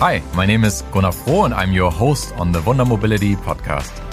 Hi, my name is Gunnar Froh and I'm your host on the Wunder Mobility podcast.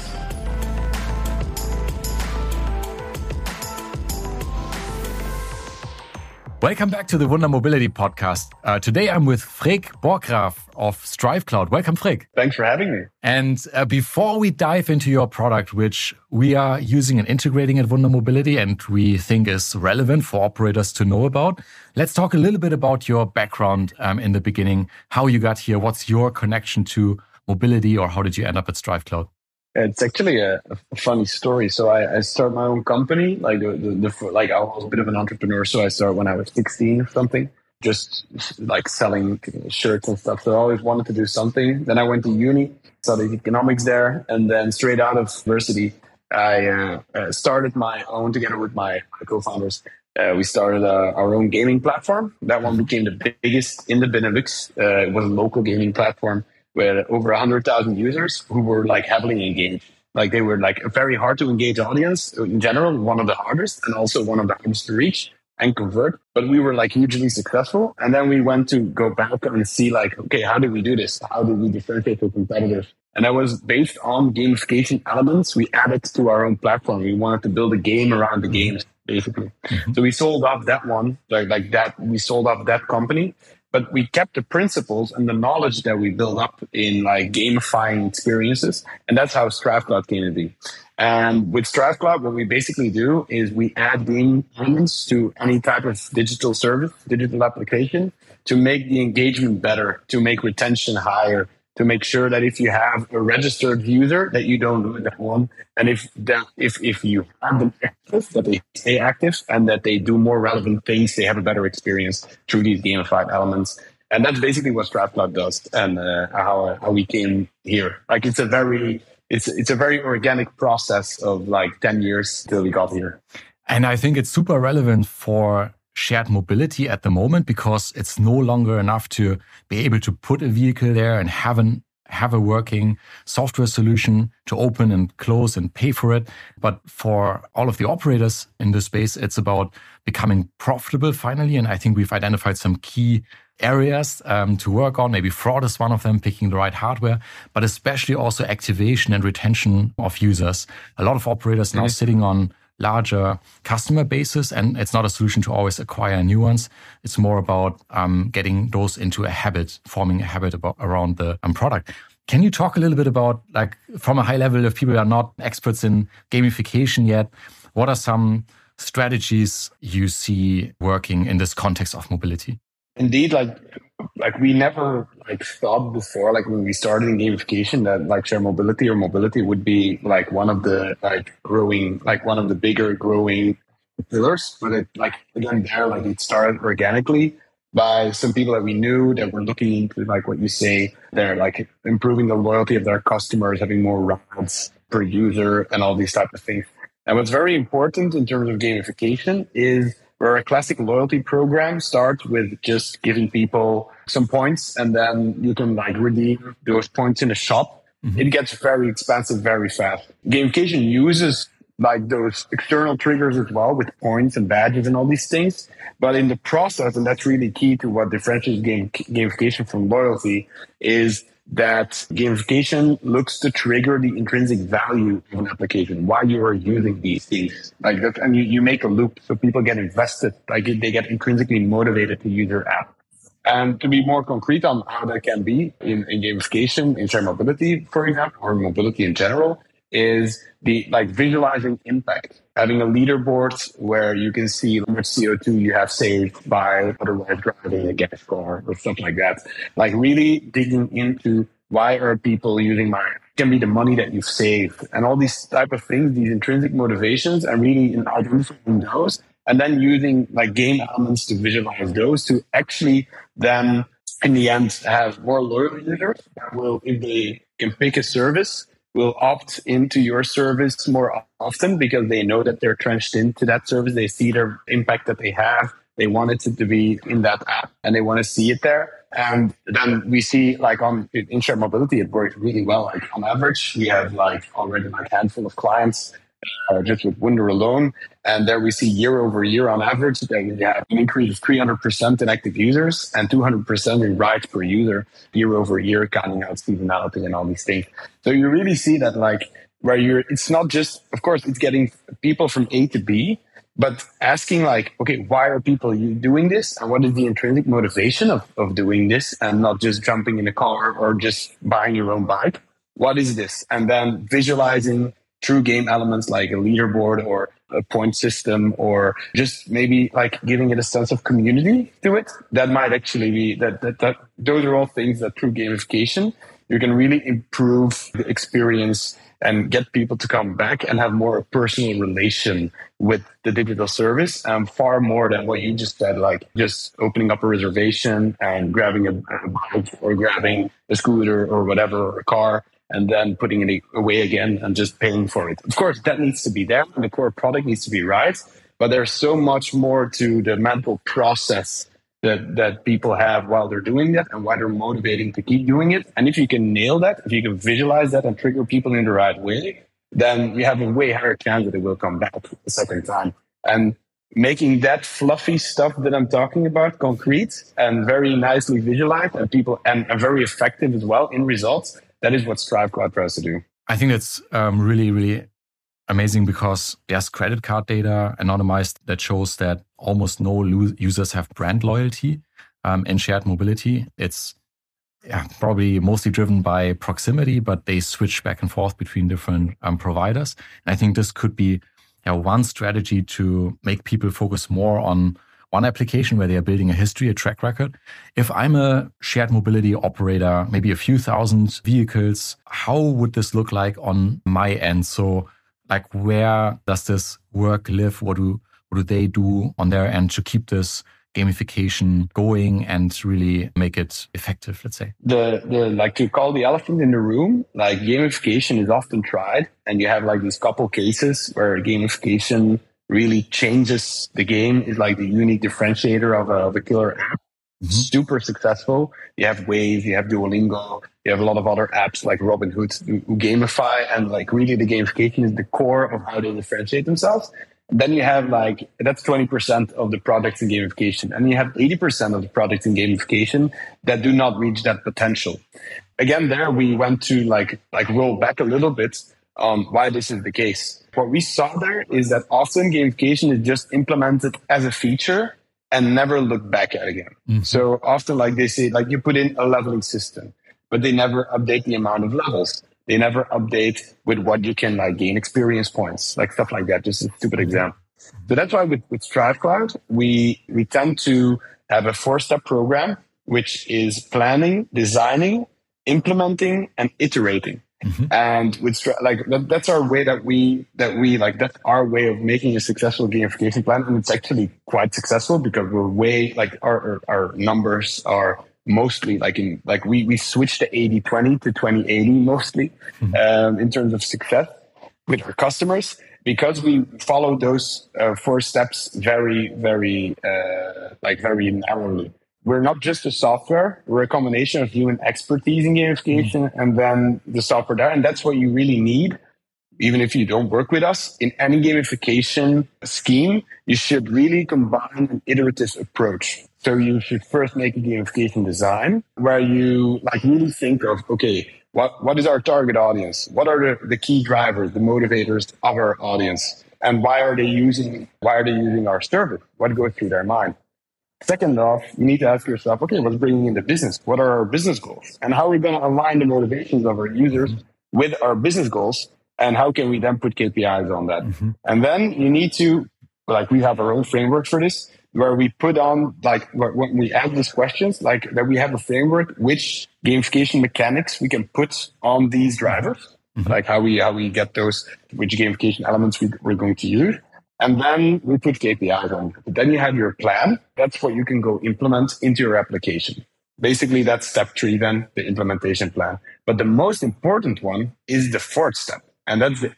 Welcome back to the Wunder Mobility podcast. Uh, today I'm with Freek Borghgraef of Strive Cloud. Welcome, Freek. Thanks for having me. And uh, before we dive into your product, which we are using and integrating at Wunder Mobility and we think is relevant for operators to know about, let's talk a little bit about your background um, in the beginning, how you got here, what's your connection to mobility, or how did you end up at StriveCloud? It's actually a, a funny story. So I, I started my own company. Like the, the, the, like I was a bit of an entrepreneur. So I started when I was 16 or something, just like selling shirts and stuff. So I always wanted to do something. Then I went to uni, studied economics there, and then straight out of university, I uh, uh started my own together with my co-founders. Uh, we started uh, our own gaming platform. That one became the biggest in the Benelux. Uh, it was a local gaming platform with over 100,000 users who were like heavily engaged. Like they were like a very hard to engage audience in general, one of the hardest and also one of the hardest to reach and convert. But we were like hugely successful. And then we went to go back and see like, okay, how did we do this? How did we differentiate from competitors? And that was based on gamification elements we added to our own platform. We wanted to build a game around the games, basically. Mm-hmm. So we sold off that one, like, like that. We sold off that company but we kept the principles and the knowledge that we built up in like gamifying experiences. And that's how StriveCloud came to be. And with StriveCloud, what we basically do is we add game elements to any type of digital service, digital application to make the engagement better, to make retention higher, to make sure that if you have a registered user that you don't lose that one and if that if if you have them active that they stay active and that they do more relevant things they have a better experience through these gamified elements. And that's basically what StriveCloud does and uh, how how we came here. Like it's a very it's it's a very organic process of like 10 years till we got here. And i think it's super relevant for shared mobility at the moment because it's no longer enough to be able to put a vehicle there and have an have a working software solution to open and close and pay for it. But for all of the operators in this space, it's about becoming profitable finally. And I think we've identified some key areas um, to work on. Maybe fraud is one of them, picking the right hardware, but especially also activation and retention of users. A lot of operators now mm -hmm. sitting on larger customer bases. And it's not a solution to always acquire new ones. It's more about um, getting those into a habit, forming a habit about, around the um, product. Can you talk a little bit about, like, from a high level, if people are not experts in gamification yet, what are some strategies you see working in this context of mobility? Indeed, like like we never like thought before like when we started in gamification that like share mobility or mobility would be like one of the like growing like one of the bigger growing pillars. But it like again there like it started organically by some people that we knew that were looking into like what you say they're like improving the loyalty of their customers having more rides per user and all these type of things. And what's very important in terms of gamification is where a classic loyalty program starts with just giving people some points and then you can like redeem those points in a shop. Mm-hmm. It gets very expensive very fast. Gamification uses like those external triggers as well with points and badges and all these things. But in the process, and that's really key to what differentiates game, gamification from loyalty, is that gamification looks to trigger the intrinsic value of an application, why you are using these things. Like that, and you, you make a loop so people get invested, like they get intrinsically motivated to use your app. And to be more concrete on how that can be in, in gamification, in shared mobility, for example, or mobility in general, is the like visualizing impact. Having a leaderboard where you can see how much CO2 you have saved by otherwise driving a gas car or stuff like that. Like really digging into why are people using my can be the money that you've saved and all these type of things, these intrinsic motivations and really identifying those and then using like game elements to visualize those to actually then in the end have more loyal users that will if they can pick a service will opt into your service more often because they know that they're trenched into that service. They see their impact that they have. They want it to be in that app and they want to see it there. And then we see like on in shared mobility, it worked really well. Like on average, we have like already like handful of clients uh, just with Wunder alone. And there we see year over year on average that we have an increase of 300% in active users and 200% in rides per user year over year, counting out seasonality and all these things. So you really see that like where you're, it's not just, of course, it's getting people from A to B, but asking like, okay, why are people doing this? And what is the intrinsic motivation of, of doing this and not just jumping in a car or just buying your own bike? What is this? And then visualizing true game elements like a leaderboard or a point system or just maybe like giving it a sense of community to it that might actually be that, that, that those are all things that through gamification you can really improve the experience and get people to come back and have more personal relation with the digital service um, far more than what you just said like just opening up a reservation and grabbing a, a bike or grabbing a scooter or whatever or a car and then putting it away again and just paying for it. Of course, that needs to be there and the core product needs to be right. But there's so much more to the mental process that, that people have while they're doing that and why they're motivating to keep doing it. And if you can nail that, if you can visualize that and trigger people in the right way, then you have a way higher chance that they will come back the second time. And making that fluffy stuff that I'm talking about concrete and very nicely visualized and people and, and very effective as well in results that is what Strive Cloud tries to do. I think that's um, really, really amazing because there's credit card data anonymized that shows that almost no users have brand loyalty um, in shared mobility. It's yeah, probably mostly driven by proximity, but they switch back and forth between different um, providers. And I think this could be one strategy to make people focus more on one application where they are building a history, a track record. If I'm a shared mobility operator, maybe a few thousand vehicles, how would this look like on my end? So like where does this work live? What do what do they do on their end to keep this gamification going and really make it effective, let's say? The the like to call the elephant in the room, like gamification is often tried and you have like these couple cases where gamification really changes the game is like the unique differentiator of a, of a killer app. Mm-hmm. Super successful. You have Waze, you have Duolingo, you have a lot of other apps like Robinhood who, who gamify and like really the gamification is the core of how they differentiate themselves. then you have like, that's 20% of the products in gamification. And you have 80% of the products in gamification that do not reach that potential. Again, there we went to like, like roll back a little bit on why this is the case what we saw there is that often gamification is just implemented as a feature and never looked back at again. Mm-hmm. So often, like they say, like you put in a leveling system, but they never update the amount of levels. They never update with what you can like gain experience points, like stuff like that. Just a stupid mm-hmm. example. So that's why with, with Strive Cloud, we, we tend to have a four step program, which is planning, designing, implementing, and iterating. Mm-hmm. And with like that, that's our way that we that we like that's our way of making a successful gamification plan, and it's actually quite successful because we're way like our our, numbers are mostly like in like we we switched to 80 20 to 20 80 mostly mm-hmm. um, in terms of success with our customers because we follow those uh, four steps very very uh, like very narrowly we're not just a software. We're a combination of human expertise in gamification mm. and then the software there. And that's what you really need. Even if you don't work with us in any gamification scheme, you should really combine an iterative approach. So you should first make a gamification design where you like really think of, okay, what, what is our target audience? What are the, the key drivers, the motivators of our audience? And why are they using, why are they using our service? What goes through their mind? Second off, you need to ask yourself, okay, what's bringing in the business? What are our business goals? And how are we going to align the motivations of our users with our business goals? And how can we then put KPIs on that? Mm-hmm. And then you need to, like, we have our own framework for this, where we put on, like, when we ask these questions, like, that we have a framework, which gamification mechanics we can put on these drivers, mm-hmm. like how we, how we get those, which gamification elements we, we're going to use. And then we put KPIs on. Then you have your plan. That's what you can go implement into your application. Basically, that's step three, then the implementation plan. But the most important one is the fourth step, and that's the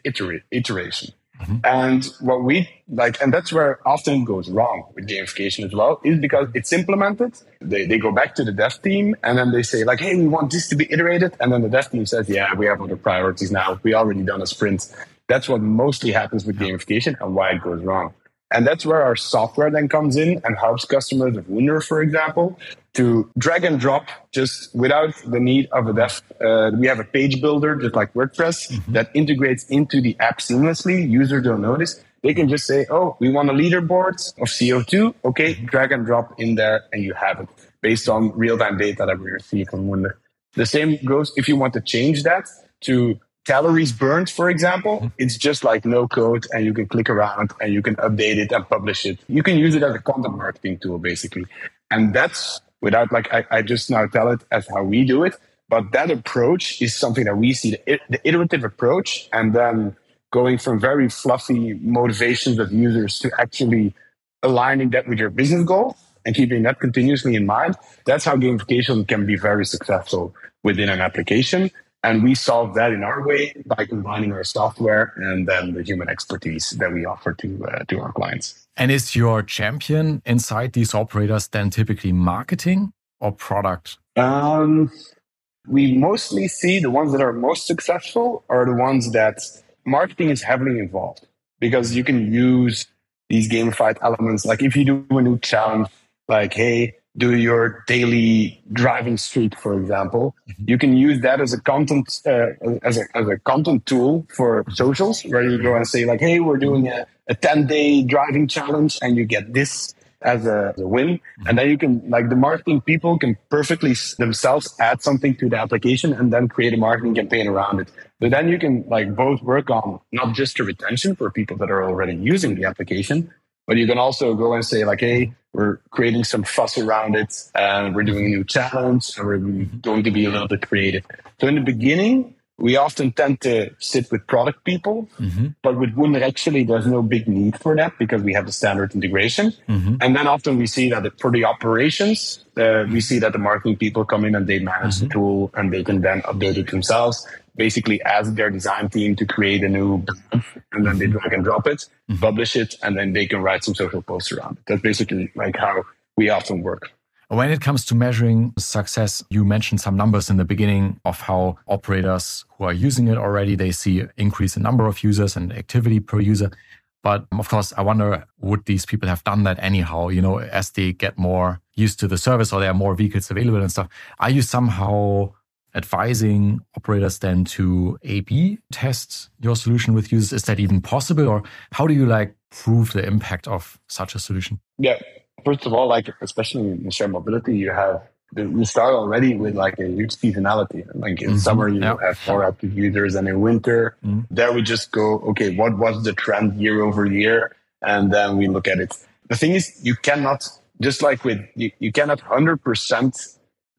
iteration. Mm-hmm. And what we like, and that's where often goes wrong with gamification as well, is because it's implemented. They, they go back to the dev team and then they say like, Hey, we want this to be iterated. And then the dev team says, yeah, we have other priorities now. We already done a sprint That's what mostly happens with gamification and why it goes wrong. And that's where our software then comes in and helps customers of Wunder, for example, to drag and drop just without the need of a dev. Uh, we have a page builder, just like WordPress, mm-hmm. that integrates into the app seamlessly. Users don't notice. They can just say, oh, we want a leaderboard of CO2. Okay, mm-hmm. drag and drop in there and you have it based on real time data that we receive from Wunder. The same goes if you want to change that to calories burned, for example, mm-hmm. it's just like no code and you can click around and you can update it and publish it. You can use it as a content marketing tool, basically. And that's without like, I, I just now tell it as how we do it. But that approach is something that we see the, the iterative approach and then going from very fluffy motivations of users to actually aligning that with your business goal and keeping that continuously in mind. That's how gamification can be very successful within an application. And we solve that in our way by combining our software and then the human expertise that we offer to uh, to our clients. And is your champion inside these operators then typically marketing or product? Um, we mostly see the ones that are most successful are the ones that marketing is heavily involved because you can use these gamified elements. Like if you do a new challenge, like, hey, do your daily driving streak, for example, mm-hmm. you can use that as a content uh, as a as a content tool for socials, where you go and say like, "Hey, we're doing a, a ten day driving challenge, and you get this as a, as a win." Mm-hmm. And then you can like the marketing people can perfectly themselves add something to the application and then create a marketing campaign around it. But then you can like both work on not just the retention for people that are already using the application, but you can also go and say like, hey, we're creating some fuss around it and we're doing a new challenge and we're going to be a little bit creative. So in the beginning, we often tend to sit with product people, mm-hmm. but with Wunder, actually, there's no big need for that because we have the standard integration. Mm-hmm. And then often we see that for the operations, uh, we see that the marketing people come in and they manage mm-hmm. the tool and they can then update it themselves basically ask their design team to create a new and then they mm-hmm. drag and drop it, mm-hmm. publish it, and then they can write some social posts around it. That's basically like how we often work. When it comes to measuring success, you mentioned some numbers in the beginning of how operators who are using it already, they see increase in number of users and activity per user. But of course, I wonder, would these people have done that anyhow, you know, as they get more used to the service or there are more vehicles available and stuff? Are you somehow advising operators then to A/B test your solution with users? Is that even possible, or how do you like prove the impact of such a solution? Yeah, first of all, like especially in shared mobility, you have you start already with like a huge seasonality. Like in mm-hmm. summer, you have more active users, and in winter, mm-hmm. there we just go, okay, what was the trend year over year, and then we look at it. The thing is, you cannot just like with you, you cannot hundred percent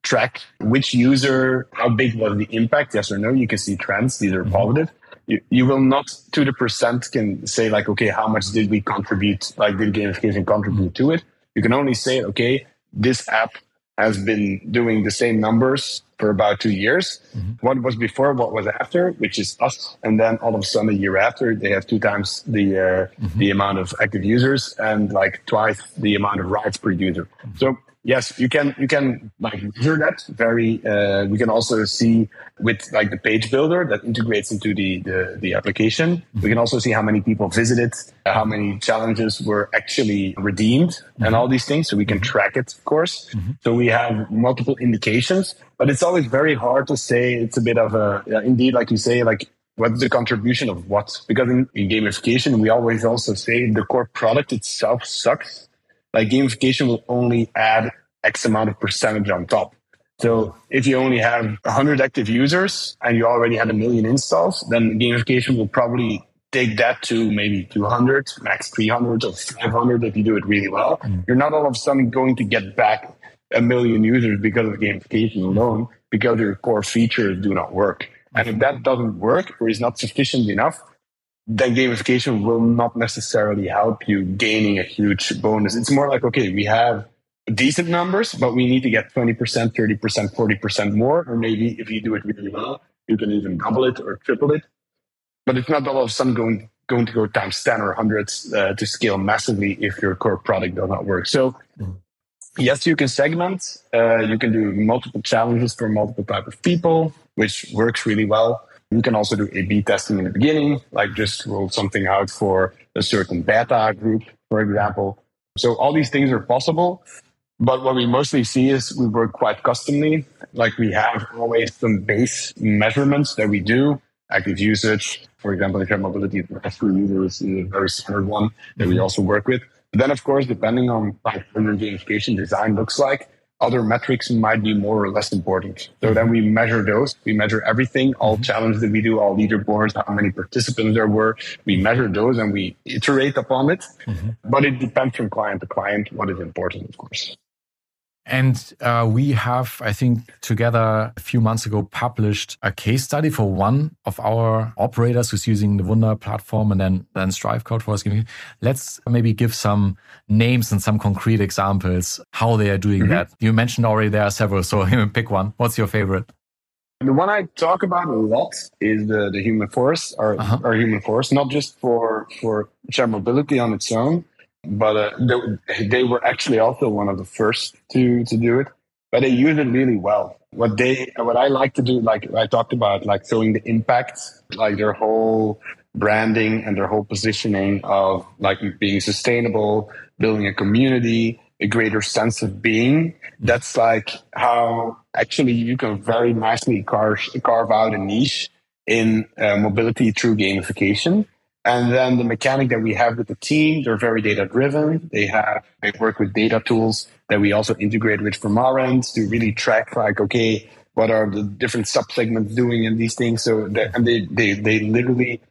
track which user, how big was the impact, yes or no. You can see trends; these are mm-hmm. positive. You, you will not to the percent can say like, okay, how much did we contribute? Like, did gamification contribute to it? You can only say, okay, this app has been doing the same numbers for about two years. Mm-hmm. What was before, what was after, which is us, and then all of a sudden a year after, they have two times the uh, mm-hmm. the amount of active users and like twice the amount of rides per user. Mm-hmm. So yes, you can you can like measure that very. Uh, we can also see with like the page builder that integrates into the the, the application. Mm-hmm. We can also see how many people visited, how many challenges were actually redeemed, mm-hmm. and all these things. So we can track it, of course. Mm-hmm. So we have multiple indications, but it's always very hard to say. It's a bit of a yeah, indeed, like you say, like what's the contribution of what? Because in, in gamification, we always also say the core product itself sucks like gamification will only add X amount of percentage on top. So if you only have 100 active users and you already had a million installs, then gamification will probably take that to maybe 200, max 300 or 500 if you do it really well. Mm. You're not all of a sudden going to get back a million users because of gamification alone, because your core features do not work. And if that doesn't work or is not sufficient enough, then gamification will not necessarily help you gaining a huge bonus. It's more like, okay, we have decent numbers, but we need to get 20%, 30%, 40% more. Or maybe if you do it really well, you can even double it or triple it. But it's not all of a sudden going, going to go times 10 or hundreds uh, to scale massively if your core product does not work. So, mm. yes, you can segment. Uh, you can do multiple challenges for multiple type of people, which works really well. You can also do A-B testing in the beginning, like just roll something out for a certain beta group, for example. So all these things are possible. But what we mostly see is we work quite customly. Like we have always some base measurements that we do. Active usage, for example, if you have mobility rescue user is a very standard one that we mm-hmm. also work with. But then, of course, depending on like what your gamification design looks like, other metrics might be more or less important. So then we measure those. We measure everything, all mm-hmm. challenges that we do, all leaderboards, how many participants there were. We measure those and we iterate upon it. Mm-hmm. But it depends from client to client what is important, of course. And uh, we have, I think, together a few months ago published a case study for one of our operators who's using the Wunder platform and then, then Strive Cloud for us. Let's maybe give some names and some concrete examples how they are doing mm -hmm. that. You mentioned already there are several, so pick one. What's your favorite? The one I talk about a lot is the, the Human Forest, our, uh -huh. our Human Forest, not just for, for shared mobility on its own, but uh, they, they were actually also one of the first to to do it. But they use it really well. What they what i like to do like i talked about like showing the impact like their whole branding and their whole positioning of like being sustainable building a community a greater sense of being. That's like how actually you can very nicely carve carve out a niche in uh, mobility through gamification and then the mechanic that we have with the team, they're very data driven. They have, they work with data tools that we also integrate with from our end to really track like, okay, what are the different sub segments doing and these things. So that, and they, they, they literally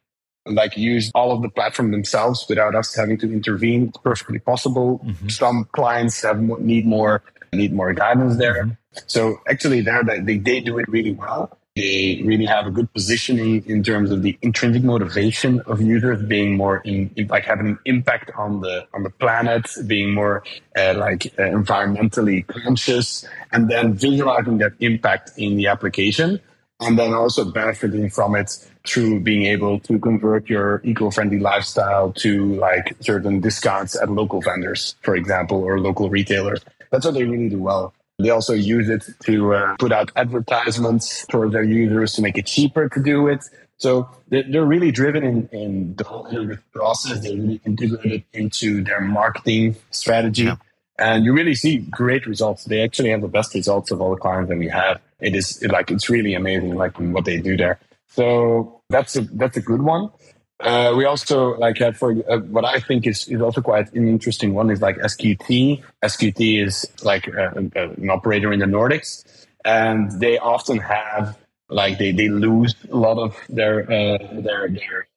like use all of the platform themselves without us having to intervene. It's perfectly possible. Mm-hmm. Some clients have need more, need more guidance there. Mm-hmm. So actually there, they, they do it really well. They really have a good positioning in terms of the intrinsic motivation of users being more in, like having an impact on the on the planet, being more uh, like uh, environmentally conscious, and then visualizing that impact in the application, and then also benefiting from it through being able to convert your eco-friendly lifestyle to like certain discounts at local vendors, for example, or local retailers. That's what they really do well. They also use it to uh, put out advertisements for their users to make it cheaper to do it. So they're really driven in, in the whole process. They really integrate it into their marketing strategy. Yeah. And you really see great results. They actually have the best results of all the clients that we have. It is like, it's really amazing, like what they do there. So that's a, that's a good one. Uh, we also like had for uh, what I think is, is also quite an interesting one is like SQT. SQT is like a, a, an operator in the Nordics, and they often have like they, they lose a lot of their uh, their their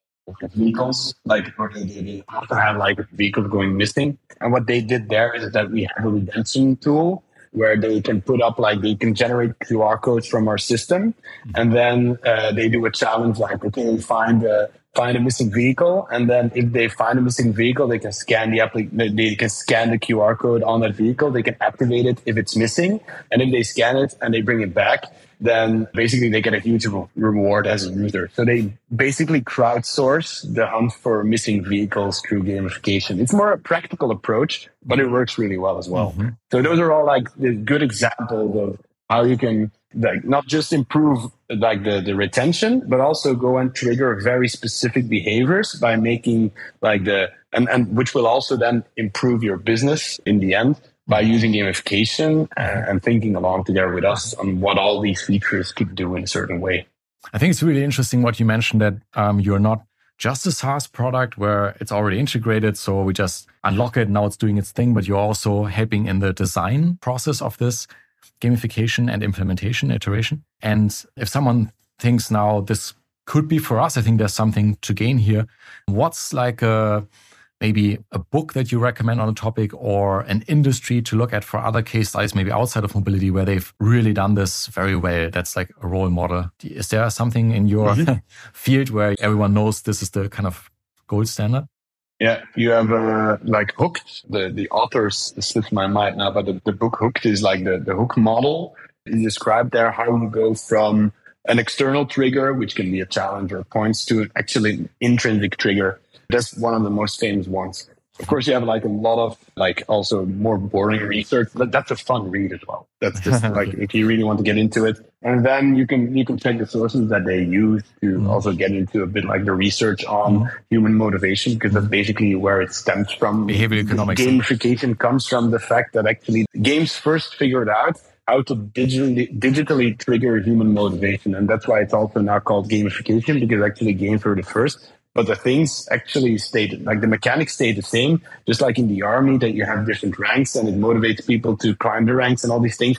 vehicles, like or they, they often have like vehicles going missing. And what they did there is that we have a redemption tool where they can put up like they can generate QR codes from our system, and then uh, they do a challenge like okay, find find a missing vehicle, and then if they find a missing vehicle, they can scan the applic- they can scan the QR code on that vehicle. They can activate it if it's missing, and if they scan it and they bring it back, then basically they get a huge reward as a user. So they basically crowdsource the hunt for missing vehicles through gamification. It's more a practical approach, but it works really well as well. Mm-hmm. So those are all like the good examples of how you can like not just improve like the, the retention, but also go and trigger very specific behaviors by making like the and, and which will also then improve your business in the end by using gamification and, and thinking along together with us on what all these features could do in a certain way. I think it's really interesting what you mentioned that um, you're not just a SaaS product where it's already integrated. So we just unlock it. Now it's doing its thing, but you're also helping in the design process of this gamification and implementation iteration. And if someone thinks now this could be for us, I think there's something to gain here. What's like a maybe a book that you recommend on a topic or an industry to look at for other case studies, maybe outside of mobility, where they've really done this very well? That's like a role model. Is there something in your mm-hmm. field where everyone knows this is the kind of gold standard? Yeah, you have uh, like Hooked. The the authors slipped my mind now, but the, the book Hooked is like the the hook model. You describe there how you go from an external trigger, which can be a challenge or points, to an actually intrinsic trigger. That's one of the most famous ones. Of course, you have like a lot of like also more boring research. But that's a fun read as well. That's just like if you really want to get into it, and then you can you can check the sources that they use to mm. also get into a bit like the research on mm. human motivation because that's basically where it stems from. Behavioral economics. Gamification comes from the fact that actually games first figured out how to digitally digitally trigger human motivation, and that's why it's also now called gamification because actually games were the first. But the things actually stayed like the mechanics stay the same, just like in the army that you have different ranks and it motivates people to climb the ranks and all these things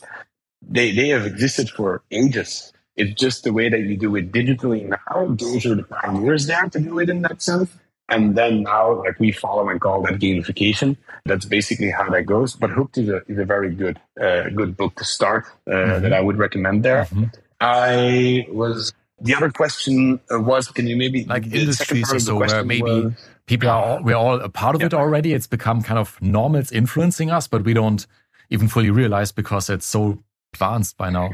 they, they have existed for ages. It's just the way that you do it digitally now. Those are the pioneers there to do it in that sense. And then now, like we follow and call that gamification. That's basically how that goes. But Hooked is a, is a very good, uh, good book to start uh, mm-hmm. that I would recommend there. Mm-hmm. I was, the other question uh, was, can you maybe like industries or so where maybe was, people are, all, we're all a part of yeah. it already. It's become kind of normal. It's influencing us, but we don't even fully realize because it's so advanced by now.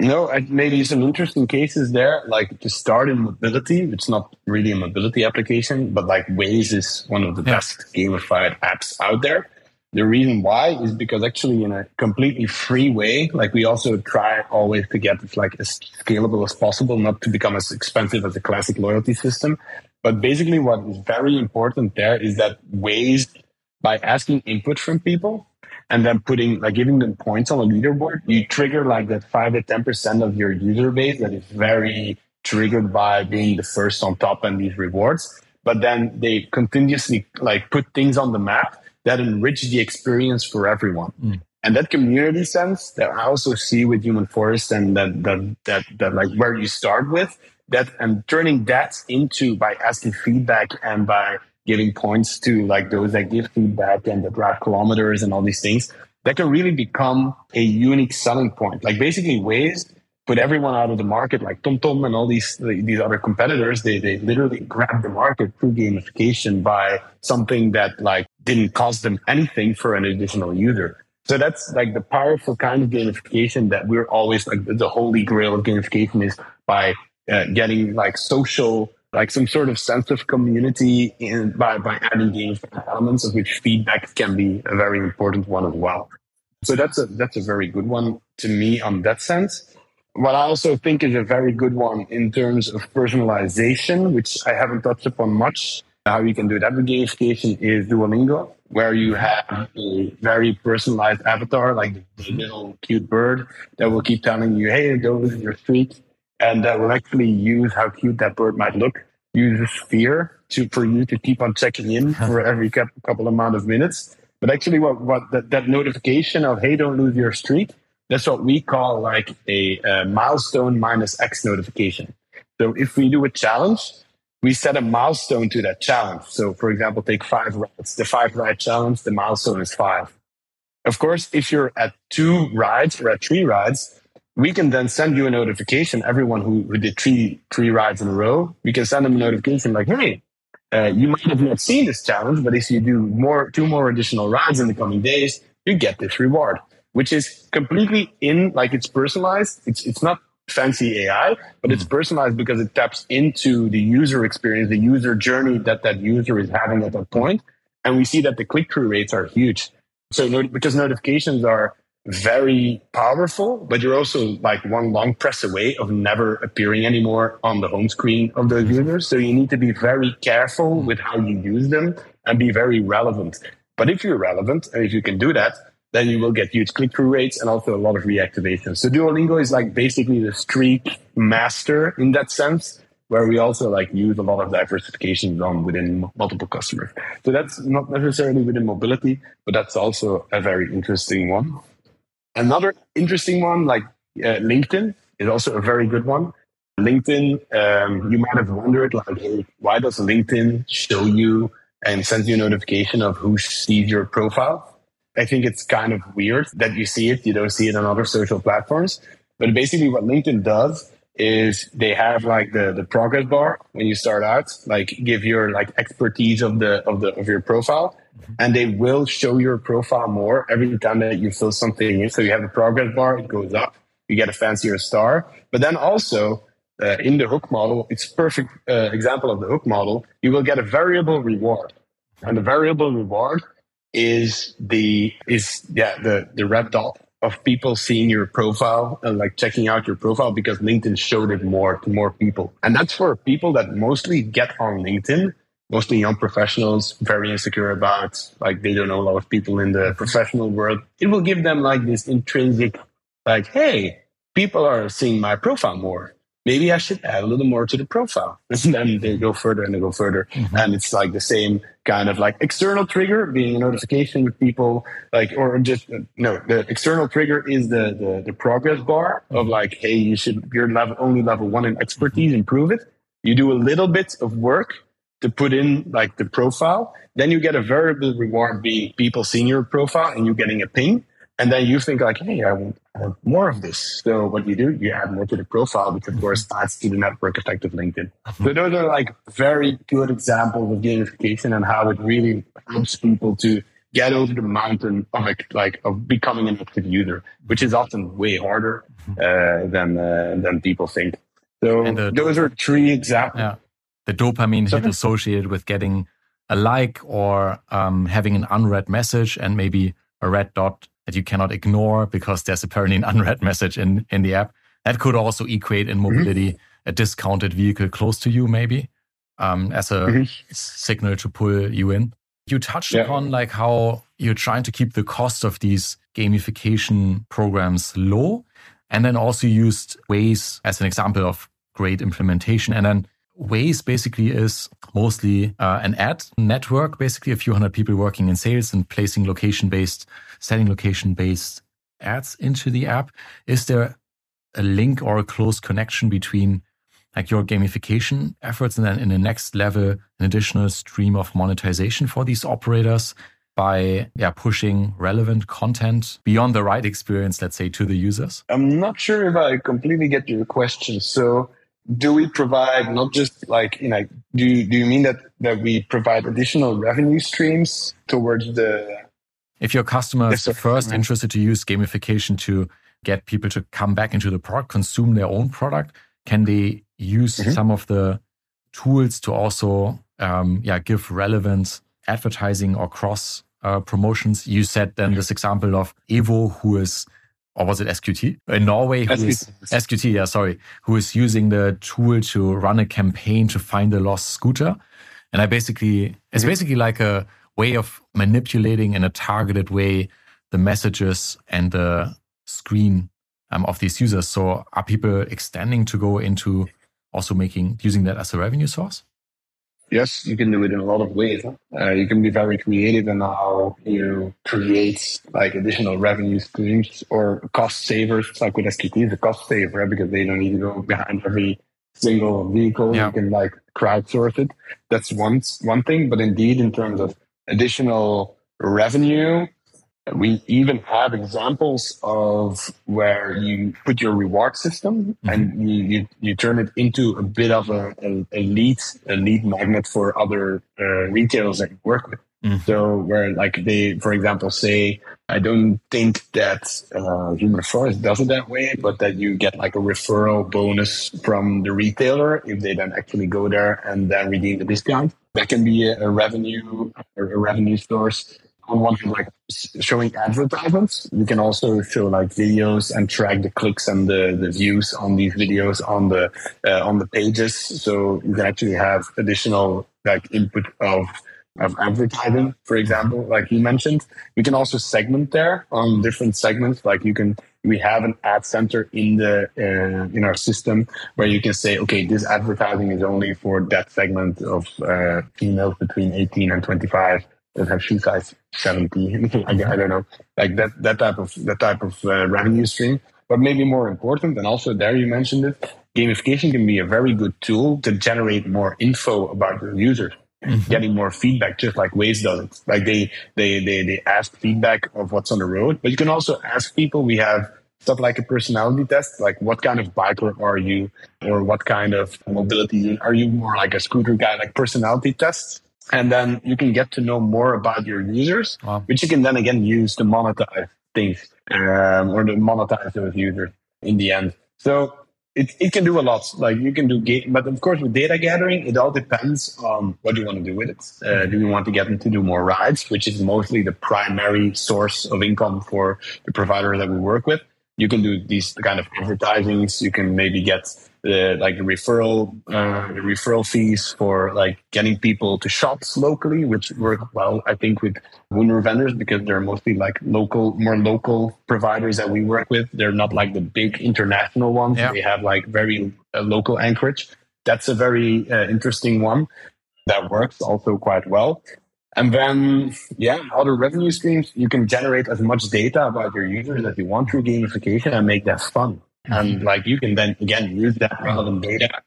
No, maybe some interesting cases there. Like to start in mobility, it's not really a mobility application, but like Waze is one of the yeah. best gamified apps out there. The reason why is because actually in a completely free way, like we also try always to get it like as scalable as possible, not to become as expensive as a classic loyalty system. But basically what is very important there is that Waze by asking input from people, and then putting like giving them points on a leaderboard, you trigger like that five to ten percent of your user base that is very triggered by being the first on top and these rewards. But then they continuously like put things on the map that enrich the experience for everyone. Mm. And that community sense that I also see with Human Forest and that that that that like where you start with that and turning that into by asking feedback and by giving points to like those that give feedback and that drive kilometers and all these things, that can really become a unique selling point. Like basically Waze put everyone out of the market, like TomTom and all these these other competitors. They they literally grab the market through gamification by something that like didn't cost them anything for an additional user. So that's like the powerful kind of gamification that we're always like the holy grail of gamification is by uh, getting like social like some sort of sense of community in, by, by adding games elements of which feedback can be a very important one as well. So that's a, that's a very good one to me on that sense. What I also think is a very good one in terms of personalization, which I haven't touched upon much, how you can do that with gamification is Duolingo, where you have a very personalized avatar, like the little cute bird that will keep telling you, hey, go visit your street and that will actually use how cute that bird might look. Use a sphere to for you to keep on checking in for every couple amount of minutes. But actually, what what that, that notification of hey, don't lose your streak. That's what we call like a, a milestone minus X notification. So if we do a challenge, we set a milestone to that challenge. So, for example, take five rides. The five ride challenge, the milestone is five. Of course, if you're at two rides or at three rides, we can then send you a notification. Everyone who, who did three three rides in a row, we can send them a notification like, "Hey, uh, you might have not seen this challenge, but if you do more two more additional rides in the coming days, you get this reward." Which is completely in like it's personalized. It's it's not fancy AI, but it's hmm. personalized because it taps into the user experience, the user journey that that user is having at that point. point, and we see that the click through rates are huge. So because notifications are very powerful, but you're also like one long press away of never appearing anymore on the home screen of those users. So you need to be very careful with how you use them and be very relevant. But if you're relevant and if you can do that, then you will get huge click through rates and also a lot of reactivation. So Duolingo is like basically the streak master in that sense, where we also like use a lot of diversification on within multiple customers. So that's not necessarily within mobility, but that's also a very interesting one. Another interesting one, like uh, LinkedIn, is also a very good one. LinkedIn, um, you might have wondered, like, hey, why does LinkedIn show you and send you a notification of who sees your profile? I think it's kind of weird that you see it. You don't see it on other social platforms. But basically, what LinkedIn does is they have like the the progress bar when you start out, like give your like expertise of the of the of your profile, and they will show your profile more every time that you fill something in. So you have a progress bar, it goes up, you get a fancier star. But then also uh, in the hook model, it's perfect uh, example of the hook model. You will get a variable reward, and the variable reward is the is yeah the the red dot of people seeing your profile and like checking out your profile because LinkedIn showed it more to more people. And that's for people that mostly get on LinkedIn, mostly young professionals, very insecure about like they don't know a lot of people in the professional world. It will give them like this intrinsic, like, hey, people are seeing my profile more maybe I should add a little more to the profile. And then they go further and they go further. Mm-hmm. And it's like the same kind of like external trigger being a notification with people like, or just, no, the external trigger is the, the, the progress bar of mm-hmm. like, hey, you should, you're level, only level one in expertise, mm-hmm. improve it. You do a little bit of work to put in like the profile. Then you get a variable reward being people seeing your profile and you getting a ping. And then you think like, hey, I want, I want, more of this. So what you do, you add more to the profile, which of course adds to the network effect of LinkedIn. Mm-hmm. So those are like very good examples of gamification and how it really helps people to get over the mountain of like of becoming an active user, which is often way harder mm-hmm. uh, than uh, than people think. So the, those are three examples. Yeah. The dopamine hit associated with getting a like or um, having an unread message and maybe a red dot that you cannot ignore because there's apparently an unread message in, in the app. That could also equate in mm-hmm. mobility mm-hmm. a discounted vehicle close to you, maybe, um, as a mm-hmm. signal to pull you in. You touched yeah. upon like how you're trying to keep the cost of these gamification programs low. And then also used Waze as an example of great implementation. And then Waze basically is mostly uh, an ad network, basically a few hundred people working in sales and placing location based, setting location based ads into the app. Is there a link or a close connection between like your gamification efforts and then in the next level, an additional stream of monetization for these operators by yeah, pushing relevant content beyond the right experience, let's say, to the users? I'm not sure if I completely get your question. So do we provide not just like you know do you, do you mean that that we provide additional revenue streams towards the if your customer is first interested to use gamification to get people to come back into the product consume their own product can they use mm-hmm. some of the tools to also um, yeah give relevant advertising or cross uh, promotions you said then this example of evo who is or was it SQT in Norway? Who SQT. Is, SQT, yeah, sorry, who is using the tool to run a campaign to find a lost scooter. And I basically, it's mm-hmm. basically like a way of manipulating in a targeted way the messages and the screen um, of these users. So are people extending to go into also making, using that as a revenue source? Yes, you can do it in a lot of ways. Uh, you can be very creative in how you create like additional revenue streams or cost savers. Like with SQT, it's a cost saver because they don't need to go behind every single vehicle. Yeah. You can like crowdsource it. That's one one thing. But indeed, in terms of additional revenue, we even have examples of where you put your reward system mm-hmm. and you, you, you, turn it into a bit of a, a, a lead, a lead magnet for other uh, retailers that you work with. Mm-hmm. So where like they, for example, say, I don't think that uh, Human Forest does it that way, but that you get like a referral bonus from the retailer if they then actually go there and then redeem the discount. That can be a, a revenue, a revenue source on one hand, like showing advertisements. You can also show like videos and track the clicks and the, the views on these videos on the uh, on the pages. So you can actually have additional like input of of advertising, for example, like you mentioned. We can also segment there on different segments. Like you can, we have an ad center in the uh, in our system where you can say, okay, this advertising is only for that segment of uh, females between 18 and 25 that have shoe size 70. I, I, don't know, like that, that type of, that type of uh, revenue stream. But maybe more important, and also there you mentioned it, gamification can be a very good tool to generate more info about your users. Mm-hmm. Getting more feedback, just like Waze does it. Like they, they, they, they ask feedback of what's on the road, but you can also ask people. We have stuff like a personality test, like what kind of biker are you, or what kind of mobility are you? More like a scooter guy, like personality tests and then you can get to know more about your users, wow. which you can then again use to monetize things um, or to monetize those users in the end. So it, it can do a lot. Like you can do, but of course with data gathering, it all depends on what you want to do with it. Uh, do you want to get them to do more rides, which is mostly the primary source of income for the provider that we work with? You can do these kind of advertisings. You can maybe get the like the referral uh, the referral fees for like getting people to shops locally, which work well, I think, with Wunder vendors because they're mostly like local, more local providers that we work with. They're not like the big international ones. Yeah. They have like very uh, local anchorage. That's a very uh, interesting one that works also quite well. And then, yeah, other revenue streams, you can generate as much data about your users as you want through gamification and make that fun. And mm-hmm. like you can then again use that relevant data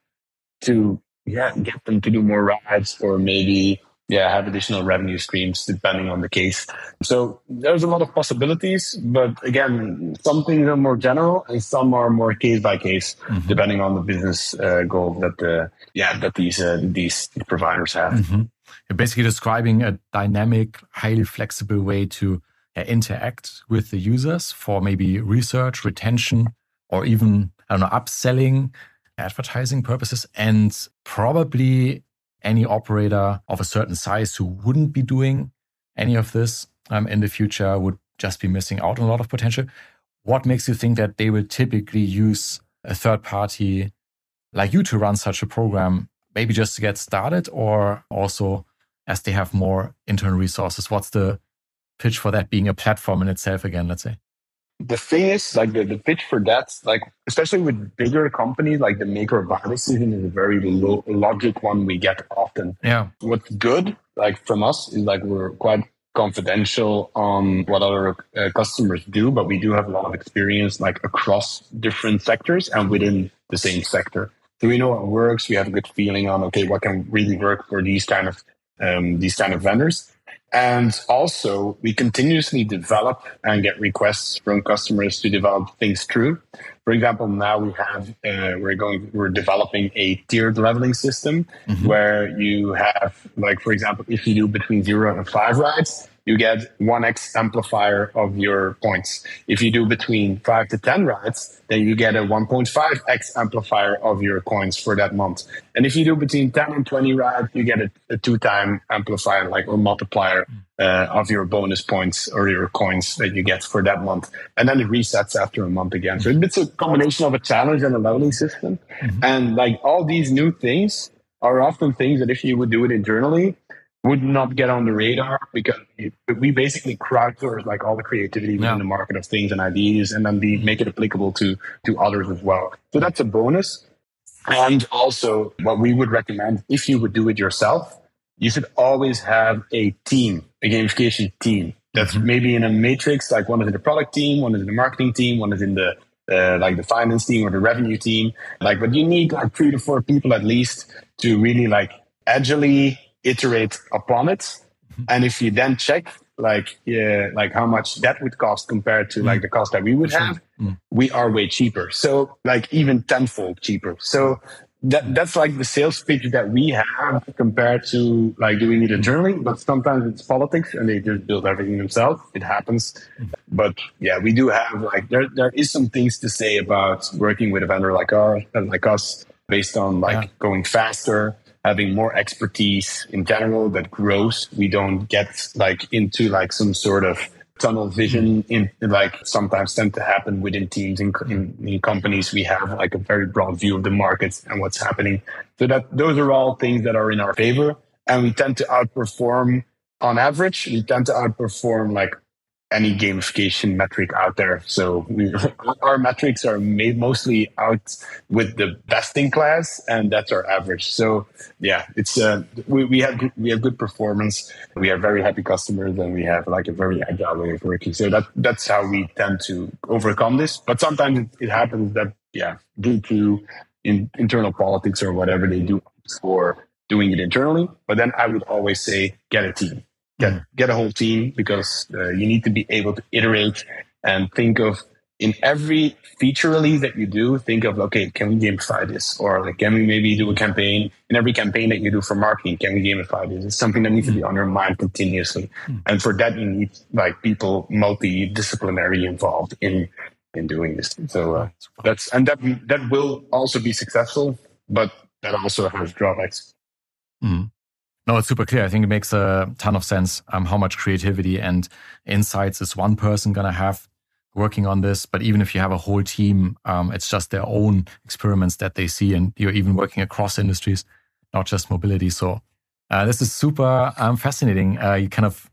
to yeah get them to do more rides or maybe yeah have additional revenue streams depending on the case. So there's a lot of possibilities, but again, some things are more general and some are more case by case mm-hmm. depending on the business uh, goal that the yeah that these uh, these providers have. Mm-hmm. You're basically describing a dynamic, highly flexible way to uh, interact with the users for maybe research, retention, or even, I don't know, upselling advertising purposes. And probably any operator of a certain size who wouldn't be doing any of this um, in the future would just be missing out on a lot of potential. What makes you think that they will typically use a third party like you to run such a program, maybe just to get started, or also as they have more internal resources? What's the pitch for that being a platform in itself again, let's say? The thing is, like the, the pitch for that, like especially with bigger companies, like the maker or buy decision is a very lo- logic one we get often. Yeah. What's good, like from us, is like we're quite confidential on what other uh, customers do, but we do have a lot of experience like across different sectors and within the same sector. So we know what works. We have a good feeling on okay, what can really work for these kind of um, these kind of vendors. And also, we continuously develop and get requests from customers to develop things through. For example, now we have uh, we're going we're developing a tiered leveling system mm-hmm. where you have like for example, if you do between zero and five rides, you get 1x amplifier of your points. If you do between 5 to 10 rides, then you get a 1.5x amplifier of your coins for that month. And if you do between 10 and 20 rides, you get a, a two time amplifier, like or multiplier uh, of your bonus points or your coins that you get for that month. And then it resets after a month again. So it's a combination of a challenge and a leveling system. Mm-hmm. And like all these new things are often things that if you would do it internally, would not get on the radar because we basically crowdsource like all the creativity within yeah. the market of things and ideas and then we make it applicable to to others as well. So that's a bonus. And also what we would recommend if you would do it yourself you should always have a team a gamification team. That's maybe in a matrix like one is in the product team one is in the marketing team one is in the uh, like the finance team or the revenue team. Like but you need like three to four people at least to really like agilely iterate upon it. Mm-hmm. And if you then check like yeah, like how much that would cost compared to like the cost that we would have, mm. we are way cheaper. So like even tenfold cheaper. So that that's like the sales pitch that we have compared to like doing it internally. But sometimes it's politics and they just build everything themselves. It happens. Mm-hmm. But yeah, we do have like there there is some things to say about working with a vendor like our like us based on like yeah. going faster having more expertise in general that grows. We don't get like into like some sort of tunnel vision mm-hmm. in like sometimes tend to happen within teams in, in, in, companies. We have like a very broad view of the market and what's happening. So that those are all things that are in our favor and we tend to outperform on average. We tend to outperform like any gamification metric out there. So our metrics are made mostly out with the best in class, and that's our average. So yeah, it's uh, we, we have we have good performance. We have very happy customers, and we have like a very agile way of working. So that that's how we tend to overcome this. But sometimes it, it happens that yeah, due to in, internal politics or whatever they do for doing it internally. But then I would always say get a team get get a whole team because uh, you need to be able to iterate and think of in every feature release that you do, think of okay, can we gamify this, or like can we maybe do a campaign in every campaign that you do for marketing? Can we gamify this? It's something that needs to be on your mind continuously, and for that you need like people multidisciplinary involved in in doing this. So uh, that's and that that will also be successful, but that also has drawbacks. Mm. No, it's super clear. I think it makes a ton of sense um, how much creativity and insights is one person going to have working on this. But even if you have a whole team, um, it's just their own experiments that they see, and you're even working across industries, not just mobility. So uh, this is super um, fascinating. Uh, you kind of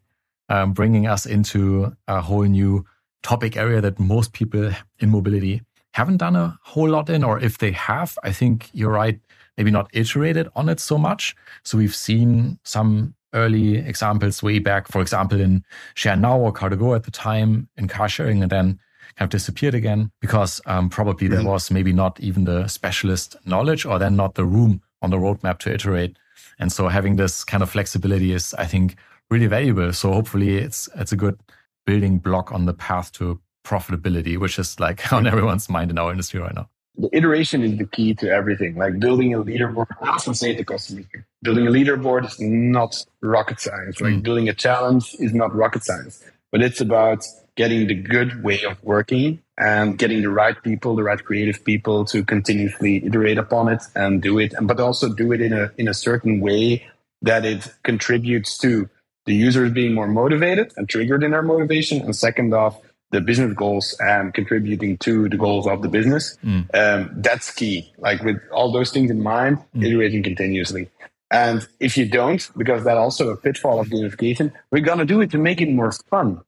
um, bringing us into a whole new topic area that most people in mobility haven't done a whole lot in, or if they have, I think you're right, maybe not iterated on it so much. So we've seen some early examples way back, for example, in Share Now or Car2Go at the time in car sharing, and then kind of disappeared again because um, probably there mm-hmm. was maybe not even the specialist knowledge or then not the room on the roadmap to iterate. And so having this kind of flexibility is, I think, really valuable. So hopefully it's it's a good building block on the path to profitability, which is like on everyone's mind in our industry right now. The iteration is the key to everything. Like building a leaderboard, I often say to customers, building a leaderboard is not rocket science. Like mm. building a challenge is not rocket science, but it's about getting the good way of working and getting the right people, the right creative people to continuously iterate upon it and do it, and but also do it in a in a certain way that it contributes to the users being more motivated and triggered in their motivation, and second off, the business goals and contributing to the goals of the business. Mm. Um, that's key. Like with all those things in mind, mm. iterating continuously. And if you don't, because that's also a pitfall of gamification, we're gonna do it to make it more fun.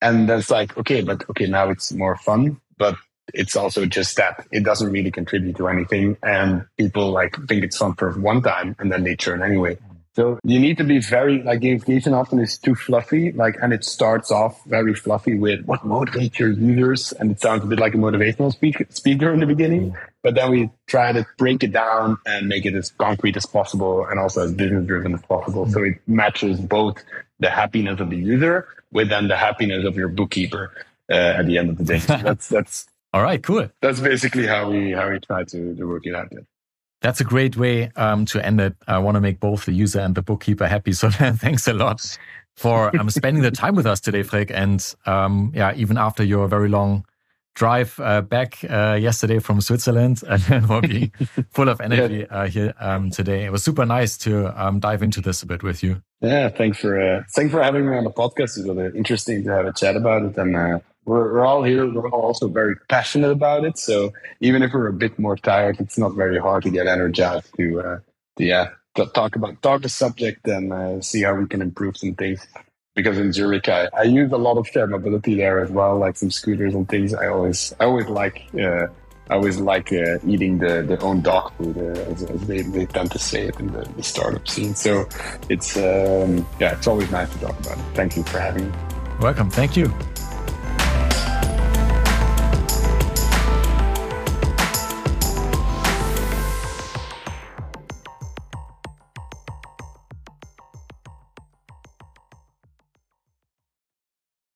And that's like, okay, but okay, now it's more fun, but it's also just that it doesn't really contribute to anything. And people like think it's fun for one time and then they churn anyway. So you need to be very like gamification often is too fluffy, like and it starts off very fluffy with what motivates your users, and it sounds a bit like a motivational speak, speaker in the beginning. But then we try to break it down and make it as concrete as possible, and also as business driven as possible. So it matches both the happiness of the user with then the happiness of your bookkeeper uh, at the end of the day. So that's that's all right. Cool. That's basically how we how we try to, to work it out. That's a great way um, to end it. I want to make both the user and the bookkeeper happy. So thanks a lot for um, spending the time with us today, Freek. And um, yeah, even after your very long drive uh, back uh, yesterday from Switzerland and for being full of energy uh, here um, today. It was super nice to um, dive into this a bit with you. Yeah, thanks for uh, thanks for having me on the podcast. It was interesting to have a chat about it, and uh, we're, we're all here. We're all also very passionate about it. So even if we're a bit more tired, it's not very hard to get energized to, uh, to yeah, to talk about, talk the subject and uh, see how we can improve some things. Because in Zurich, I, I use a lot of shared mobility there as well, like some scooters and things. I always, I always like, uh, I always like uh, eating the, the own dog food, uh, as, as they, they tend to say it in the, the startup scene. So it's um, yeah, it's always nice to talk about it. Thank you for having me. Welcome. Thank you.